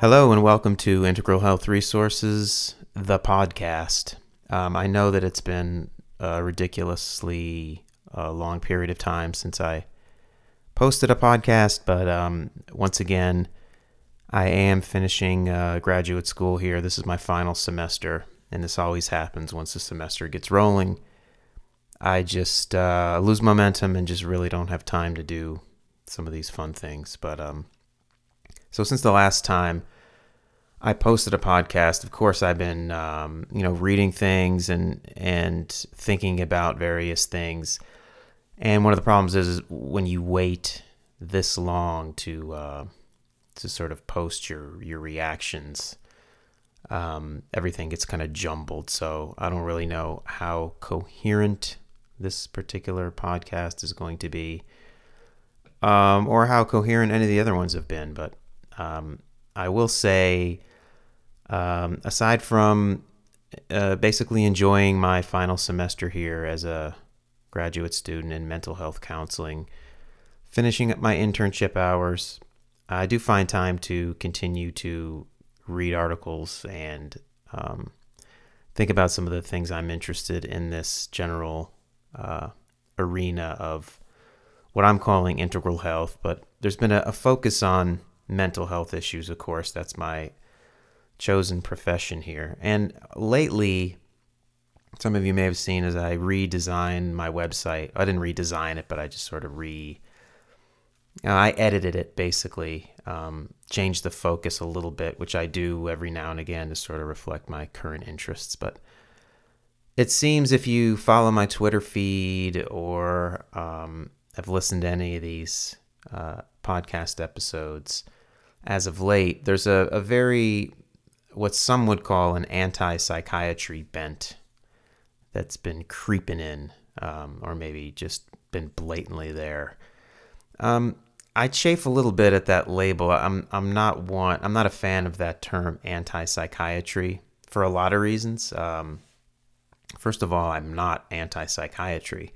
Hello, and welcome to Integral Health Resources, the podcast. Um, I know that it's been a ridiculously uh, long period of time since I posted a podcast, but um, once again, I am finishing uh, graduate school here. This is my final semester, and this always happens once the semester gets rolling. I just uh, lose momentum and just really don't have time to do some of these fun things. But um, so since the last time I posted a podcast. Of course, I've been um, you know reading things and and thinking about various things. And one of the problems is, is when you wait this long to uh, to sort of post your your reactions, um, everything gets kind of jumbled. So I don't really know how coherent this particular podcast is going to be, um, or how coherent any of the other ones have been. But um, I will say um, aside from uh, basically enjoying my final semester here as a graduate student in mental health counseling, finishing up my internship hours, I do find time to continue to read articles and um, think about some of the things I'm interested in this general uh, arena of what I'm calling integral health. But there's been a, a focus on mental health issues, of course. That's my chosen profession here. And lately, some of you may have seen as I redesigned my website. I didn't redesign it, but I just sort of re. I edited it basically, um, changed the focus a little bit, which I do every now and again to sort of reflect my current interests. But it seems if you follow my Twitter feed or um, have listened to any of these uh, podcast episodes as of late, there's a, a very what some would call an anti psychiatry bent that's been creeping in, um, or maybe just been blatantly there. Um, I chafe a little bit at that label. I'm I'm not one. I'm not a fan of that term anti psychiatry for a lot of reasons. Um, first of all, I'm not anti psychiatry.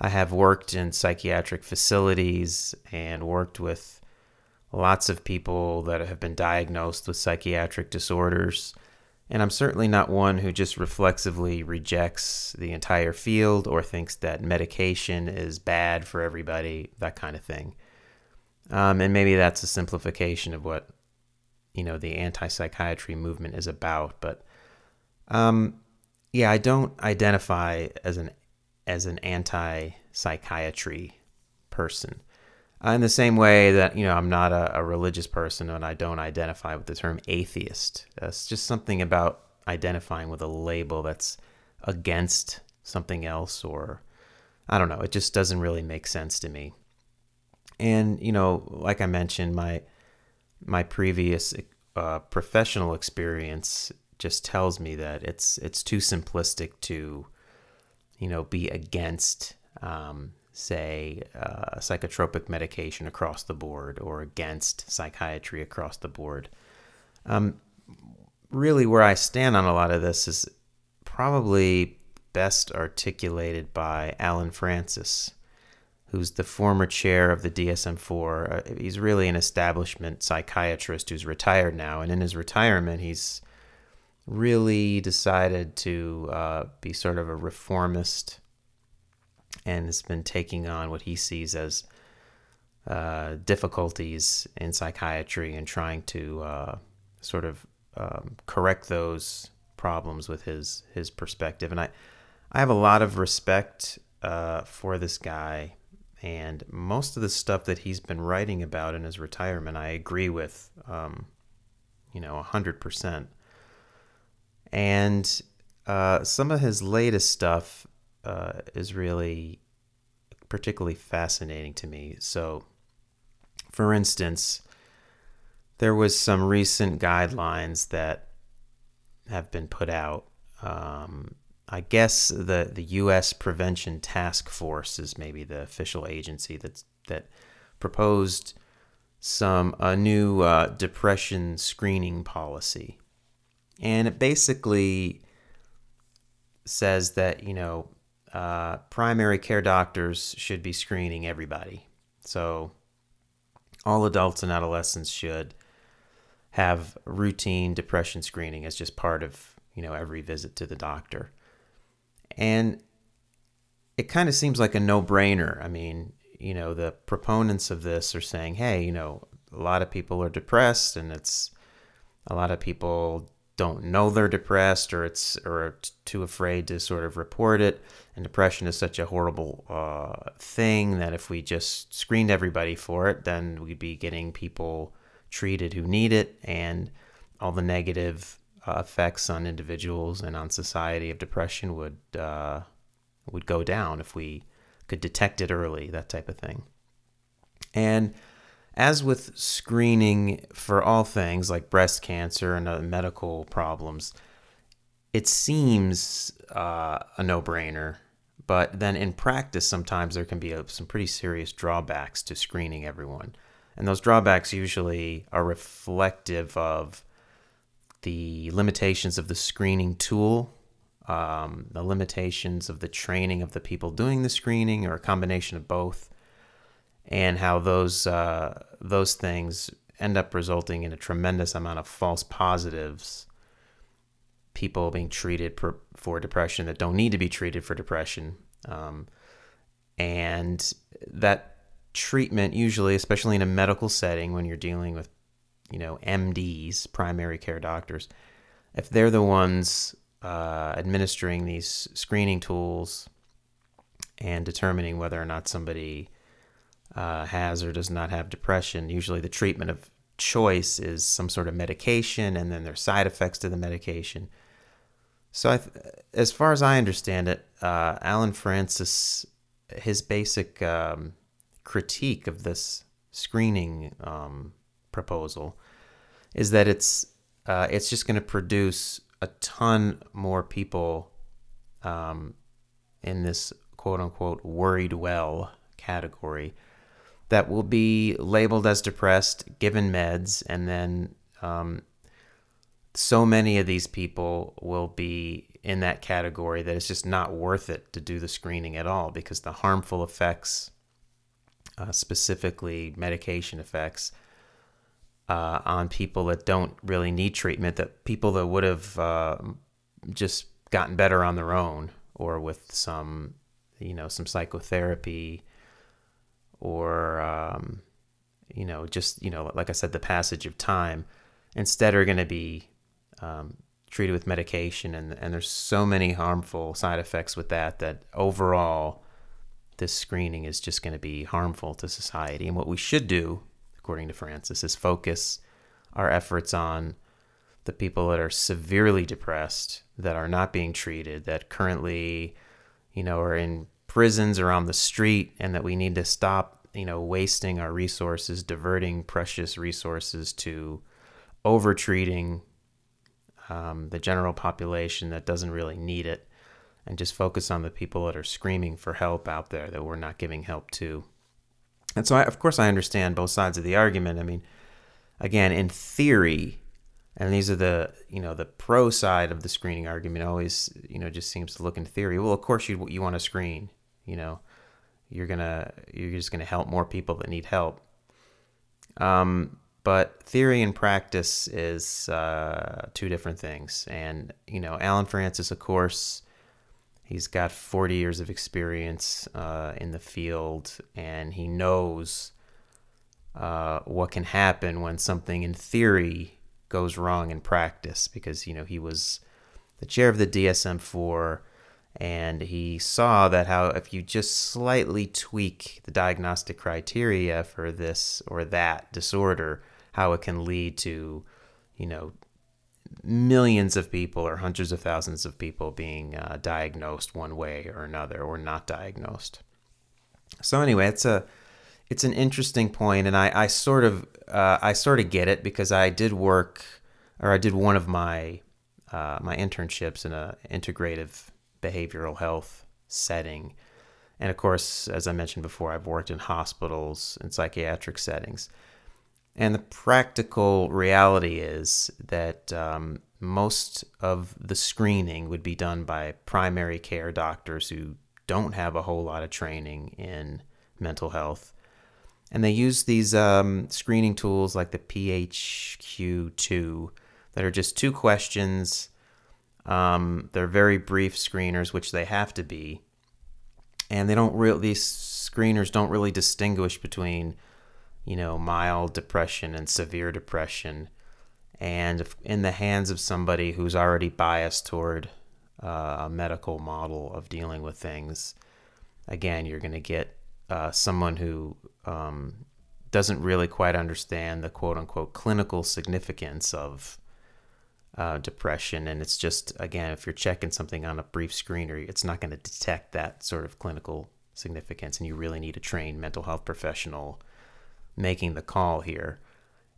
I have worked in psychiatric facilities and worked with lots of people that have been diagnosed with psychiatric disorders. And I'm certainly not one who just reflexively rejects the entire field or thinks that medication is bad for everybody, that kind of thing. Um, and maybe that's a simplification of what you know the anti-psychiatry movement is about. But um, yeah, I don't identify as an as an anti-psychiatry person. Uh, in the same way that you know I'm not a, a, religious person and I don't identify with the term atheist. It's just something about identifying with a label that's against something else, or I don't know. It just doesn't really make sense to me. And you know, like I mentioned, my my previous uh, professional experience just tells me that it's it's too simplistic to you know be against um, say, uh, psychotropic medication across the board or against psychiatry across the board. Um, really, where I stand on a lot of this is probably best articulated by Allen Frances, who's the former chair of the DSM 4. Uh, he's really an establishment psychiatrist who's retired now. And in his retirement, he's really decided to uh, be sort of a reformist and has been taking on what he sees as uh, difficulties in psychiatry and trying to uh, sort of um, correct those problems with his his perspective. And I I have a lot of respect uh, for this guy, and most of the stuff that he's been writing about in his retirement, I agree with, um, you know, hundred percent. And uh, some of his latest stuff uh, is really particularly fascinating to me. So, for instance, there was some recent guidelines that have been put out. Um, I guess the the U.S. Prevention Task Force is maybe the official agency that's that proposed some a new uh, depression screening policy, and it basically says that you know uh, primary care doctors should be screening everybody. So all adults and adolescents should have routine depression screening as just part of you know every visit to the doctor and it kind of seems like a no-brainer i mean you know the proponents of this are saying hey you know a lot of people are depressed and it's a lot of people don't know they're depressed or it's or too afraid to sort of report it. And depression is such a horrible uh, thing that if we just screened everybody for it then we'd be getting people treated who need it. And all the negative uh, effects on individuals and on society of depression would uh, would go down if we could detect it early that type of thing. And as with screening for all things like breast cancer and other medical problems, it seems uh, a no brainer. But then in practice, sometimes there can be a, some pretty serious drawbacks to screening everyone. And those drawbacks usually are reflective of the limitations of the screening tool, um, the limitations of the training of the people doing the screening, or a combination of both and how those uh, those things end up resulting in a tremendous amount of false positives. People being treated per, for depression that don't need to be treated for depression, um, and that treatment usually, especially in a medical setting, when you're dealing with, you know, MDs, primary care doctors, if they're the ones uh, administering these screening tools and determining whether or not somebody uh, has or does not have depression. Usually, the treatment of choice is some sort of medication, and then there's side effects to the medication. So, th- as far as I understand it, uh, Allen Frances, his basic um, critique of this screening um, proposal is that it's uh, it's just going to produce a ton more people um, in this quote unquote worried well category that will be labeled as depressed, given meds, and then um, so many of these people will be in that category that it's just not worth it to do the screening at all because the harmful effects, uh, specifically medication effects, uh, on people that don't really need treatment, that people that would have uh, just gotten better on their own or with some, you know, some psychotherapy or um, you know just you know like I said the passage of time instead are going to be um, treated with medication and and there's so many harmful side effects with that that overall this screening is just going to be harmful to society. And what we should do according to Frances is focus our efforts on the people that are severely depressed that are not being treated that currently you know are in prisons or on the street and that we need to stop, you know, wasting our resources, diverting precious resources to overtreating um, the general population that doesn't really need it and just focus on the people that are screaming for help out there that we're not giving help to. And so, I, of course, I understand both sides of the argument. I mean, again, in theory, and these are the you know the pro side of the screening argument always you know just seems to look in theory well of course you you want to screen you know you're gonna you're just gonna help more people that need help. Um, but theory and practice is uh, two different things. And you know allen frances of course he's got 40 years of experience uh, in the field and he knows uh, what can happen when something in theory goes wrong in practice because you know he was the chair of the DSM-4 and he saw that how if you just slightly tweak the diagnostic criteria for this or that disorder how it can lead to you know millions of people or hundreds of thousands of people being uh, diagnosed one way or another or not diagnosed. So anyway it's a it's an interesting point and i, I sort of uh, i sort of get it because i did work or i did one of my uh, my internships in a integrative behavioral health setting. And of course, as I mentioned before, I've worked in hospitals and psychiatric settings. And the practical reality is that um, most of the screening would be done by primary care doctors who don't have a whole lot of training in mental health. And they use these um, screening tools like the PHQ2 that are just two questions. Um, they're very brief screeners, which they have to be. And they don't really, these screeners don't really distinguish between, you know, mild depression and severe depression. And in the hands of somebody who's already biased toward uh, a medical model of dealing with things, again, you're going to get uh, someone who um, doesn't really quite understand the quote unquote clinical significance of uh, depression. And it's just, again, if you're checking something on a brief screener, it's not going to detect that sort of clinical significance. And you really need a trained mental health professional making the call here.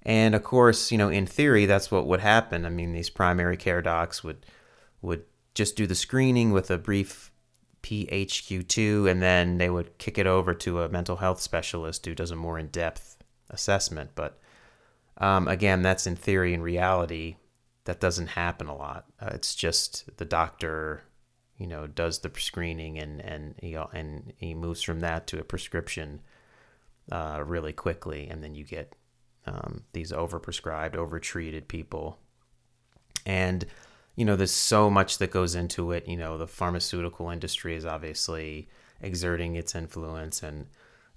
And of course, you know, in theory, that's what would happen. I mean, these primary care docs would would just do the screening with a brief PHQ2, and then they would kick it over to a mental health specialist who does a more in depth assessment. But um, again, that's in theory. In reality, that doesn't happen a lot. Uh, it's just the doctor, you know, does the screening and and he and he moves from that to a prescription uh, really quickly, and then you get um, these overprescribed, overtreated people, and you know, there's so much that goes into it. You know, the pharmaceutical industry is obviously exerting its influence, and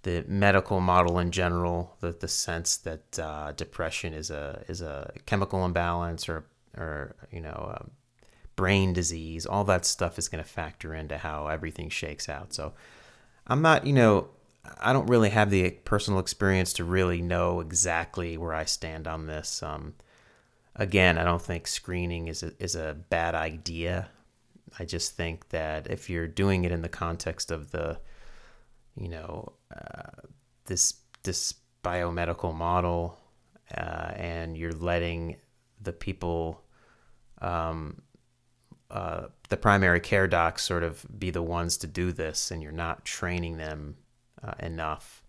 the medical model in general, the the sense that uh, depression is a is a chemical imbalance or or you know um, brain disease, all that stuff is going to factor into how everything shakes out. So I'm not, you know, I don't really have the personal experience to really know exactly where I stand on this. Um, again, I don't think screening is a, is a bad idea. I just think that if you're doing it in the context of the, you know, uh, this this biomedical model, uh, and you're letting the people, um, uh, the primary care docs, sort of be the ones to do this, and you're not training them uh, enough,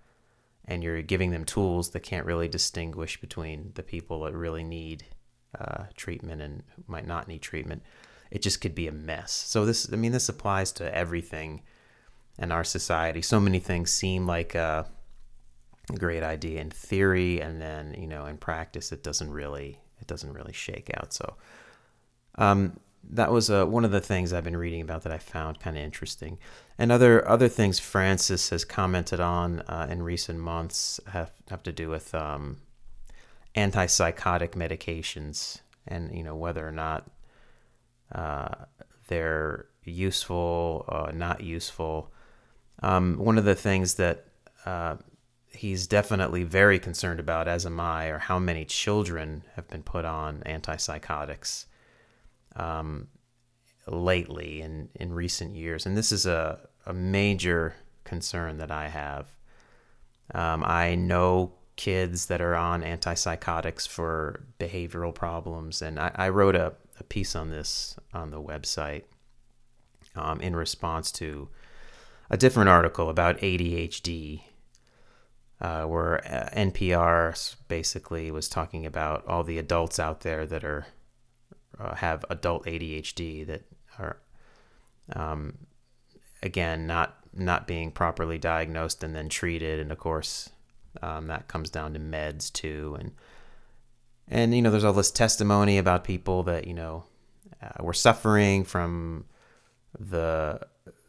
and you're giving them tools that can't really distinguish between the people that really need uh, treatment and might not need treatment. It just could be a mess. So this, I mean, this applies to everything in our society. So many things seem like a great idea in theory, and then you know, in practice, it doesn't really, it doesn't really shake out. So, um, that was uh, one of the things I've been reading about that I found kind of interesting. And other other things Frances has commented on uh, in recent months have have to do with um, antipsychotic medications and you know whether or not uh, they're useful or not useful. Um, one of the things that uh, he's definitely very concerned about, as am I, are how many children have been put on antipsychotics um, lately in, in recent years. And this is a, a major concern that I have. Um, I know kids that are on antipsychotics for behavioral problems. And I, I wrote a, a, piece on this on the website um, in response to a different article about ADHD, uh, where uh, NPR basically was talking about all the adults out there that are uh, have adult ADHD that are um, again not not being properly diagnosed and then treated, and of course um, that comes down to meds too, and and you know there's all this testimony about people that you know uh, were suffering from the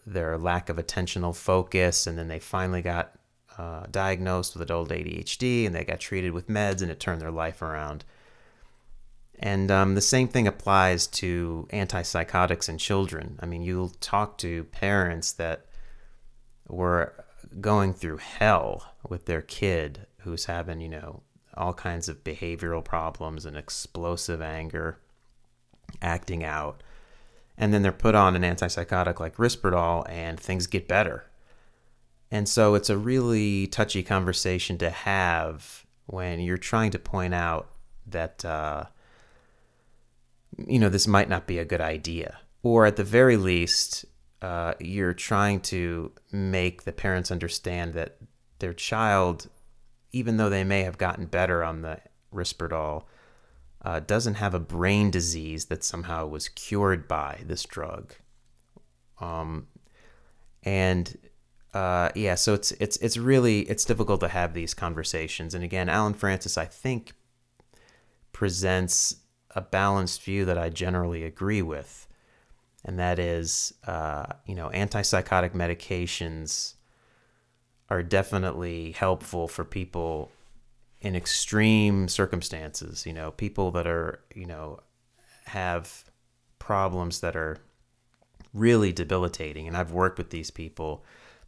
their lack of attentional focus, and then they finally got uh, diagnosed with adult ADHD, and they got treated with meds, and it turned their life around. And um, the same thing applies to antipsychotics in children. I mean, you'll talk to parents that were going through hell with their kid who's having, you know, all kinds of behavioral problems and explosive anger, acting out. And then they're put on an antipsychotic like Risperdal and things get better. And so it's a really touchy conversation to have when you're trying to point out that, uh, you know, this might not be a good idea. Or at the very least, uh, you're trying to make the parents understand that their child, even though they may have gotten better on the Risperdal, uh, doesn't have a brain disease that somehow was cured by this drug. Um, and uh, yeah, so it's it's it's really it's difficult to have these conversations. And again, Allen Frances, I think, presents a balanced view that I generally agree with, and that is, uh, you know, antipsychotic medications are definitely helpful for people in extreme circumstances. You know, people that are you know have problems that are really debilitating, and I've worked with these people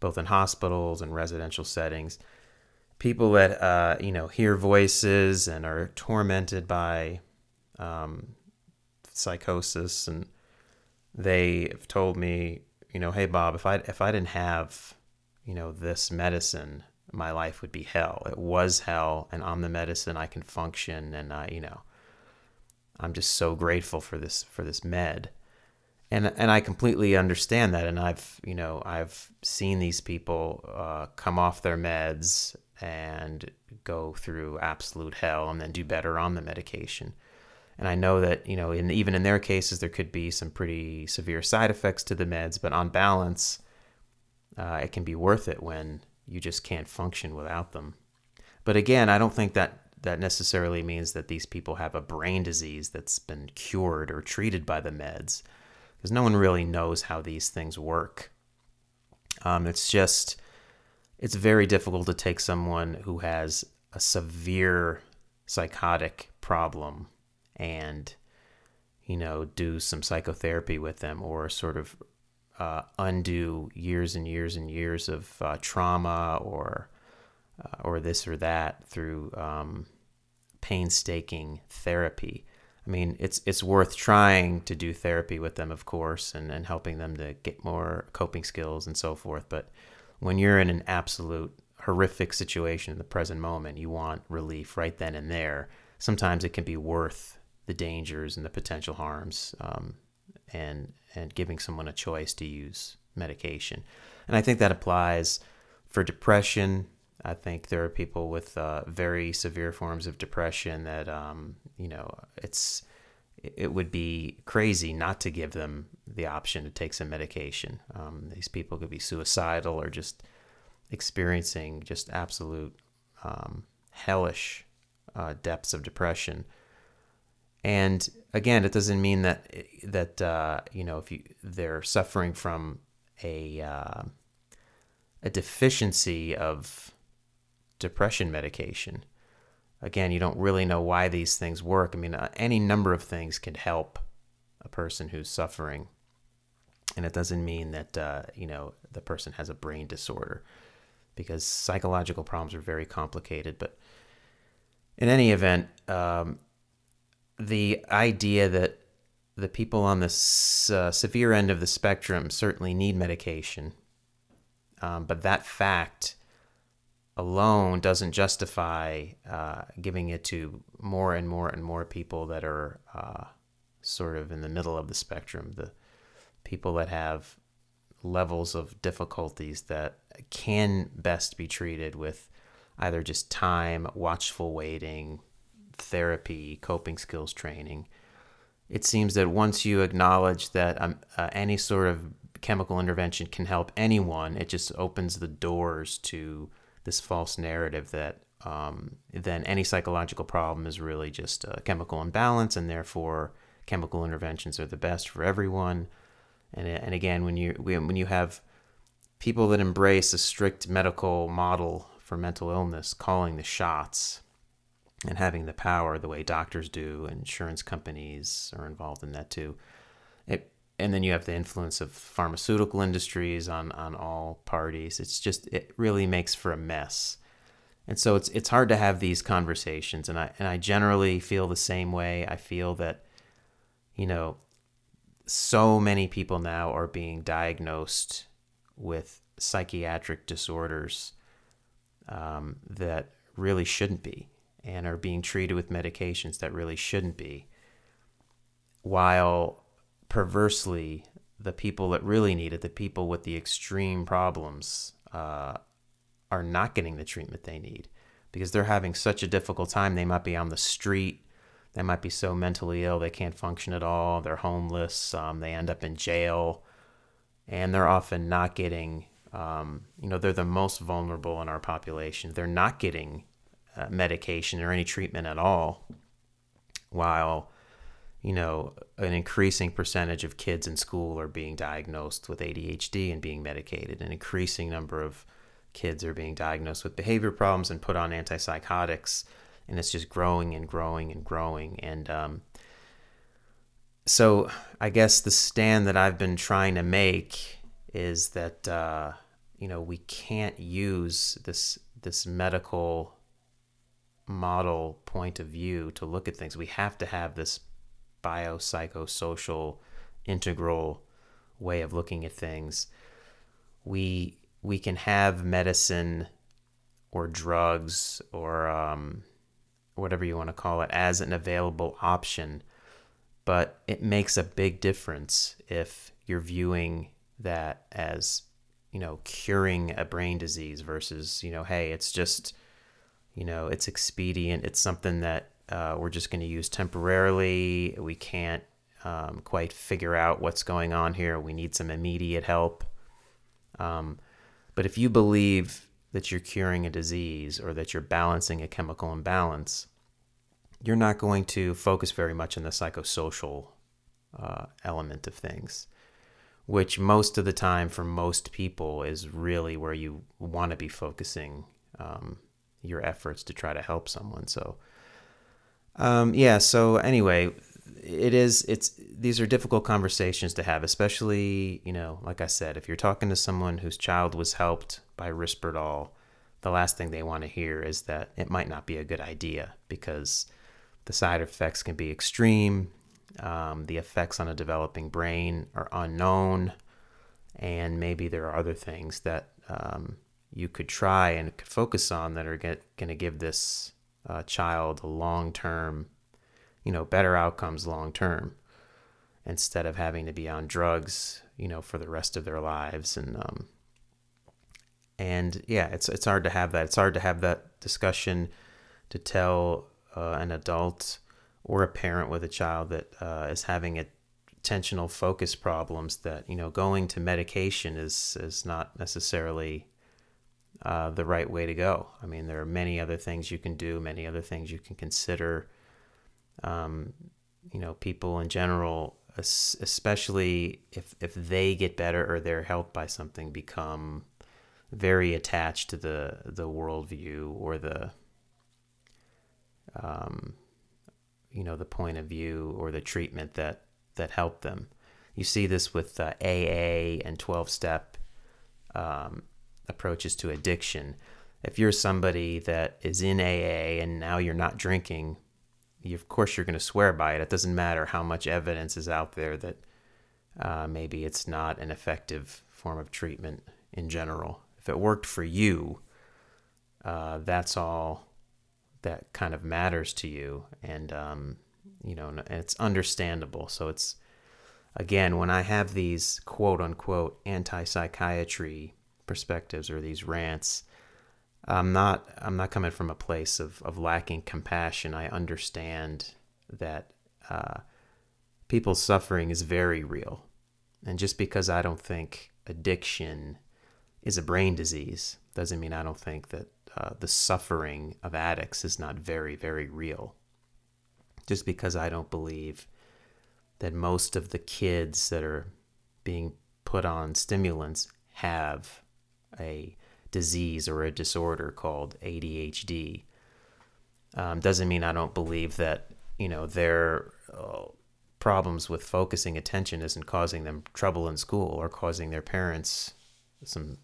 both in hospitals and residential settings. People that uh, you know hear voices and are tormented by um, psychosis, and they have told me, you know, hey Bob, if I if I didn't have you know this medicine, my life would be hell. It was hell, and I'm the medicine. I can function, and I, you know, I'm just so grateful for this for this med and and I completely understand that. And I've you know I've seen these people uh, come off their meds and go through absolute hell, and then do better on the medication. And I know that you know in even in their cases there could be some pretty severe side effects to the meds, but on balance, uh, it can be worth it when you just can't function without them. But again, I don't think that that necessarily means that these people have a brain disease that's been cured or treated by the meds because no one really knows how these things work. Um, it's just, it's very difficult to take someone who has a severe psychotic problem and, you know, do some psychotherapy with them or sort of uh, undo years and years and years of uh, trauma or uh, or this or that through um, painstaking therapy. I mean, it's it's worth trying to do therapy with them, of course, and, and helping them to get more coping skills and so forth. But when you're in an absolute horrific situation in the present moment, you want relief right then and there. Sometimes it can be worth the dangers and the potential harms, um, and and giving someone a choice to use medication. And I think that applies for depression. I think there are people with uh, very severe forms of depression that um, you know, it's it would be crazy not to give them the option to take some medication. Um, these people could be suicidal or just experiencing just absolute um, hellish uh, depths of depression. And again, it doesn't mean that that uh, you know if you they're suffering from a uh, a deficiency of depression medication again, you don't really know why these things work. I mean, uh, any number of things can help a person who's suffering. And it doesn't mean that, uh, you know, the person has a brain disorder because psychological problems are very complicated. But in any event, um, the idea that the people on the uh, severe end of the spectrum certainly need medication, um, but that fact alone doesn't justify uh, giving it to more and more and more people that are uh, sort of in the middle of the spectrum, the people that have levels of difficulties that can best be treated with either just time, watchful waiting, therapy, coping skills training. It seems that once you acknowledge that um, uh, any sort of chemical intervention can help anyone, it just opens the doors to this false narrative that um, then any psychological problem is really just a chemical imbalance, and therefore chemical interventions are the best for everyone. And and again, when you when you have people that embrace a strict medical model for mental illness, calling the shots, and having the power the way doctors do, insurance companies are involved in that too. And then you have the influence of pharmaceutical industries on on all parties. It's just it really makes for a mess. And so it's it's hard to have these conversations and I and I generally feel the same way. I feel that you know so many people now are being diagnosed with psychiatric disorders um, that really shouldn't be and are being treated with medications that really shouldn't be while perversely, the people that really need it, the people with the extreme problems, uh, are not getting the treatment they need because they're having such a difficult time. They might be on the street. They might be so mentally ill they can't function at all. They're homeless. Um, they end up in jail, and they're often not getting Um, you know, they're the most vulnerable in our population. They're not getting uh, medication or any treatment at all, while you know an increasing percentage of kids in school are being diagnosed with ADHD and being medicated. An increasing number of kids are being diagnosed with behavior problems and put on antipsychotics, and it's just growing and growing and growing. And um, so, I guess the stand that I've been trying to make is that uh, you know we can't use this this medical model point of view to look at things. We have to have this biopsychosocial integral way of looking at things. We we can have medicine or drugs or um, whatever you want to call it as an available option, but it makes a big difference if you're viewing that as you know curing a brain disease versus you know hey it's just you know it's expedient it's something that uh, we're just going to use temporarily. We can't um, quite figure out what's going on here. We need some immediate help. Um, but if you believe that you're curing a disease or that you're balancing a chemical imbalance you're not going to focus very much on the psychosocial uh, element of things which most of the time for most people is really where you want to be focusing um, your efforts to try to help someone. So, um, yeah. So anyway, it is. It's these are difficult conversations to have, especially you know, like I said, if you're talking to someone whose child was helped by Risperdal, the last thing they want to hear is that it might not be a good idea because the side effects can be extreme um, the effects on a developing brain are unknown, and maybe there are other things that um, you could try and could focus on that are going to give this uh, child a long term, you know, better outcomes long term, instead of having to be on drugs, you know, for the rest of their lives. And um, and yeah, it's it's hard to have that. It's hard to have that discussion to tell uh, an adult or a parent with a child that uh, is having attentional focus problems that you know going to medication is is not necessarily uh, the right way to go. I mean, there are many other things you can do, many other things you can consider. Um, you know, people in general, especially if if they get better or they're helped by something, become very attached to the the worldview or the um, you know the point of view or the treatment that that helped them. You see this with uh, AA and 12 step um, approaches to addiction. If you're somebody that is in AA and now you're not drinking, you, of course you're going to swear by it. It doesn't matter how much evidence is out there that uh, maybe it's not an effective form of treatment in general. If it worked for you, uh, that's all that kind of matters to you and um, you know and it's understandable so it's again when i have these quote unquote anti-psychiatry perspectives or these rants i'm not i'm not coming from a place of, of lacking compassion i understand that uh, people's suffering is very real and just because i don't think addiction is a brain disease doesn't mean i don't think that uh, the suffering of addicts is not very, very real. Just because I don't believe that most of the kids that are being put on stimulants have a disease or a disorder called ADHD um, doesn't mean I don't believe that you know their uh, problems with focusing attention isn't causing them trouble in school or causing their parents some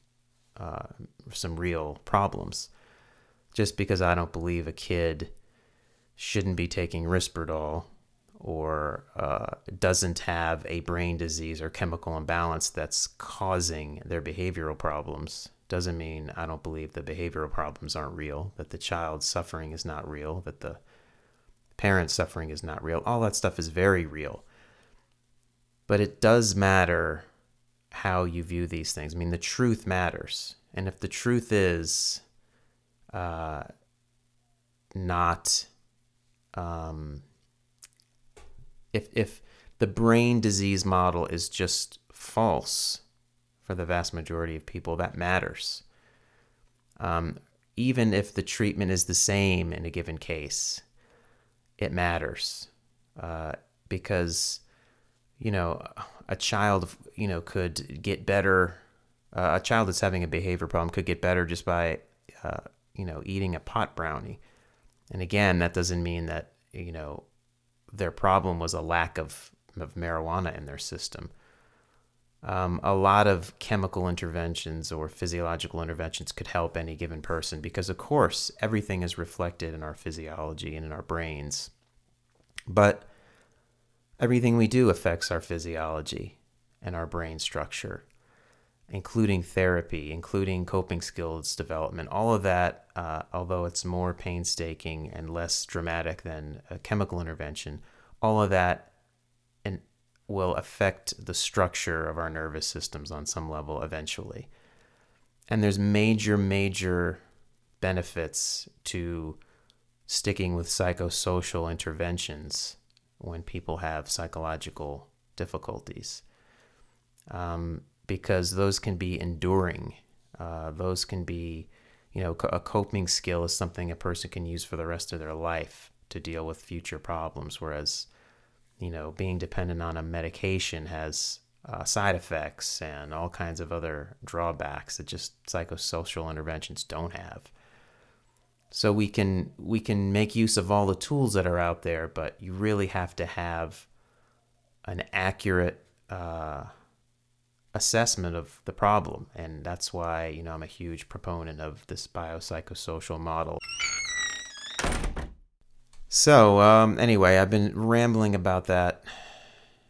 uh, some real problems. Just because I don't believe a kid shouldn't be taking Risperdal or uh, doesn't have a brain disease or chemical imbalance that's causing their behavioral problems doesn't mean I don't believe the behavioral problems aren't real, that the child's suffering is not real, that the parent's suffering is not real. All that stuff is very real. But it does matter how you view these things. I mean, the truth matters. And if the truth is uh, not um, if if the brain disease model is just false for the vast majority of people, that matters. Um, even if the treatment is the same in a given case, it matters uh, because you know a child you know could get better. Uh, a child that's having a behavior problem could get better just by uh, you know eating a pot brownie, and again, that doesn't mean that you know their problem was a lack of, of marijuana in their system. Um, a lot of chemical interventions or physiological interventions could help any given person because, of course, everything is reflected in our physiology and in our brains. But everything we do affects our physiology and our brain structure, including therapy, including coping skills development. All of that, uh, although it's more painstaking and less dramatic than a chemical intervention, all of that and will affect the structure of our nervous systems on some level eventually. And there's major, major benefits to sticking with psychosocial interventions when people have psychological difficulties. Um, because those can be enduring. Uh, those can be, you know, a coping skill is something a person can use for the rest of their life to deal with future problems. Whereas you know, being dependent on a medication has uh, side effects and all kinds of other drawbacks that just psychosocial interventions don't have. So we can we can make use of all the tools that are out there, but you really have to have an accurate uh, assessment of the problem, and that's why you know I'm a huge proponent of this biopsychosocial model. So, um, anyway, I've been rambling about that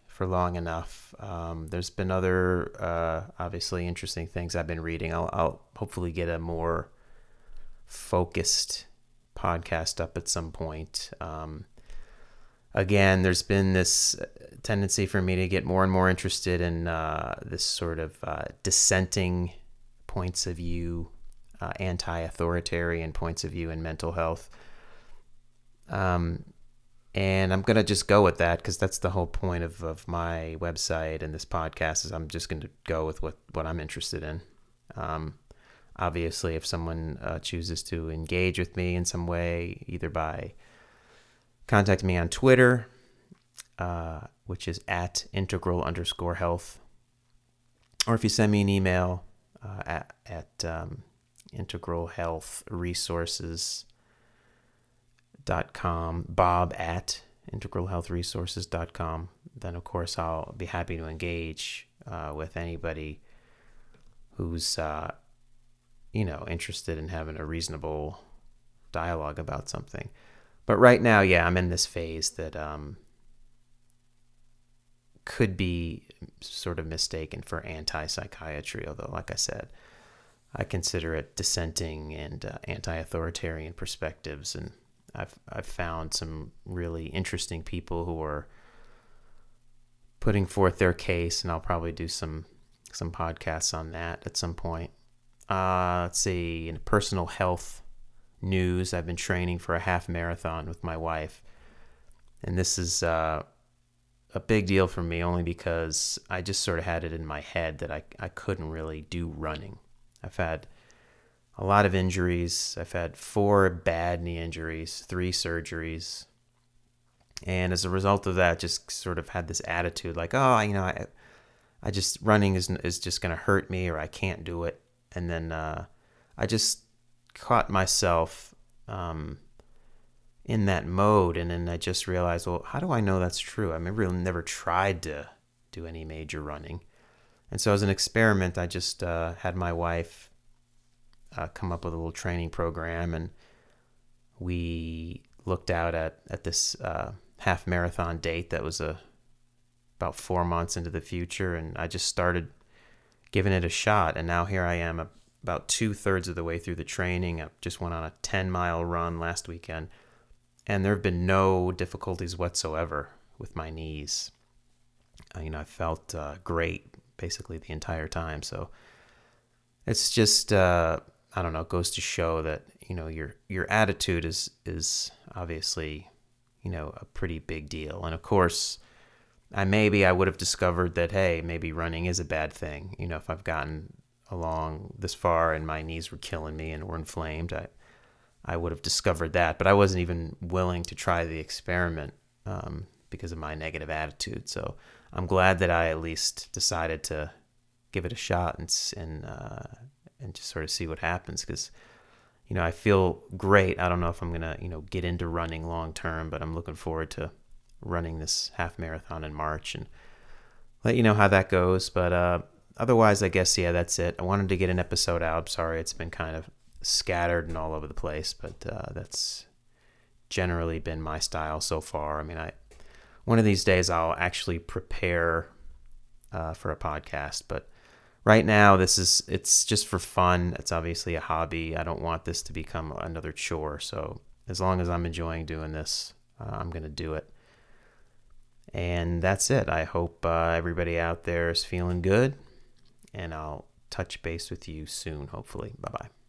for long enough. Um, there's been other, uh, obviously, interesting things I've been reading. I'll, I'll, hopefully get a more focused podcast up at some point. Um, again, there's been this tendency for me to get more and more interested in uh, this sort of uh, dissenting points of view, uh, anti authoritarian points of view in mental health. Um, and I'm gonna just go with that because that's the whole point of, of my website and this podcast is I'm just gonna go with what what I'm interested in. Um, obviously, if someone uh, chooses to engage with me in some way, either by contacting me on Twitter, uh, which is at integral underscore health, or if you send me an email uh, at at um, integral health resources com, bob at integralhealthresources.com, then of course I'll be happy to engage uh, with anybody who's, uh, you know, interested in having a reasonable dialogue about something. But right now, yeah, I'm in this phase that um, could be sort of mistaken for anti psychiatry, although, like I said, I consider it dissenting and uh, anti authoritarian perspectives and I've I've found some really interesting people who are putting forth their case, and I'll probably do some some podcasts on that at some point. Uh, let's see, in personal health news, I've been training for a half marathon with my wife, and this is uh, a big deal for me only because I just sort of had it in my head that I I couldn't really do running. I've had a lot of injuries. I've had four bad knee injuries, three surgeries. And as a result of that, just sort of had this attitude like, oh, you know, I, I just running is is just going to hurt me, or I can't do it. And then uh, I just caught myself um, in that mode, and then I just realized, well, how do I know that's true? I really never tried to do any major running, and so as an experiment, I just uh, had my wife uh, come up with a little training program, and we looked out at at this uh, half marathon date that was a about four months into the future, and I just started giving it a shot, and now here I am, about two thirds of the way through the training. I just went on a ten mile run last weekend, and there have been no difficulties whatsoever with my knees. Uh, you know, I felt uh, great basically the entire time. So it's just uh, I don't know, it goes to show that you know your your attitude is is obviously you know a pretty big deal, and of course I maybe I would have discovered that hey, maybe running is a bad thing. You know, if I've gotten along this far and my knees were killing me and were inflamed, I I would have discovered that. But I wasn't even willing to try the experiment um, because of my negative attitude. So I'm glad that I at least decided to give it a shot and and uh, and just sort of see what happens because you know I feel great. I don't know if I'm gonna you know get into running long term, but I'm looking forward to running this half marathon in March and let you know how that goes. But uh, otherwise, I guess yeah, that's it. I wanted to get an episode out. Sorry, it's been kind of scattered and all over the place, but uh, that's generally been my style so far. I mean, I one of these days I'll actually prepare uh, for a podcast, but right now this is it's just for fun. It's obviously a hobby. I don't want this to become another chore. So as long as I'm enjoying doing this, uh, I'm gonna do it. And that's it. I hope uh, everybody out there is feeling good, and I'll touch base with you soon, hopefully. Bye bye.